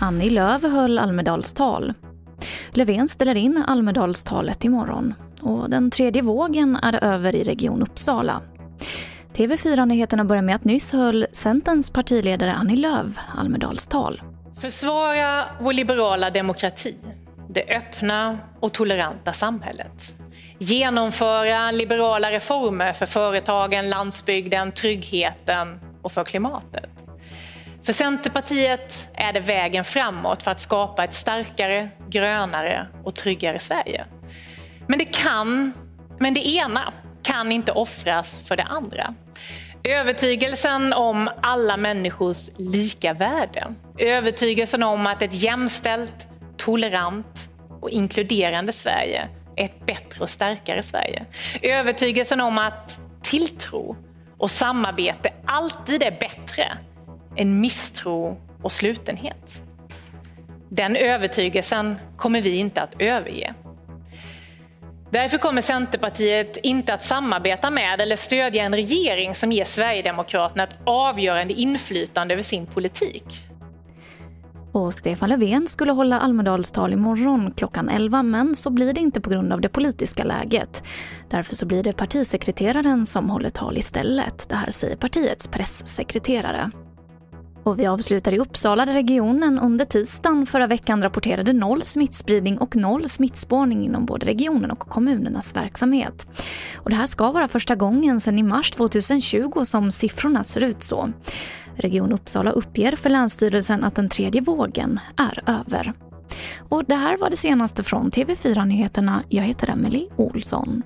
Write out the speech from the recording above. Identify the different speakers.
Speaker 1: Annie Lööf höll Almedalstal. Löfven ställer in Almedalstalet imorgon och den tredje vågen är över i Region Uppsala. TV4-nyheterna börjar med att nyss höll Centerns partiledare Annie Lööf Almedalstal.
Speaker 2: Försvara vår liberala demokrati, det öppna och toleranta samhället. Genomföra liberala reformer för företagen, landsbygden, tryggheten och för klimatet. För Centerpartiet är det vägen framåt för att skapa ett starkare, grönare och tryggare Sverige. Men det kan, men det ena kan inte offras för det andra. Övertygelsen om alla människors lika värde. Övertygelsen om att ett jämställt, tolerant och inkluderande Sverige ett bättre och starkare Sverige. Övertygelsen om att tilltro och samarbete alltid är bättre än misstro och slutenhet. Den övertygelsen kommer vi inte att överge. Därför kommer Centerpartiet inte att samarbeta med eller stödja en regering som ger Sverigedemokraterna ett avgörande inflytande över sin politik.
Speaker 1: Och Stefan Löfven skulle hålla Almedalstal imorgon klockan 11 men så blir det inte på grund av det politiska läget. Därför så blir det partisekreteraren som håller tal istället. Det här säger partiets pressekreterare. Och vi avslutar i Uppsala där regionen under tisdagen förra veckan rapporterade noll smittspridning och noll smittspårning inom både regionen och kommunernas verksamhet. Och det här ska vara första gången sedan i mars 2020 som siffrorna ser ut så. Region Uppsala uppger för Länsstyrelsen att den tredje vågen är över. Och det här var det senaste från TV4 Nyheterna. Jag heter Emily Olsson.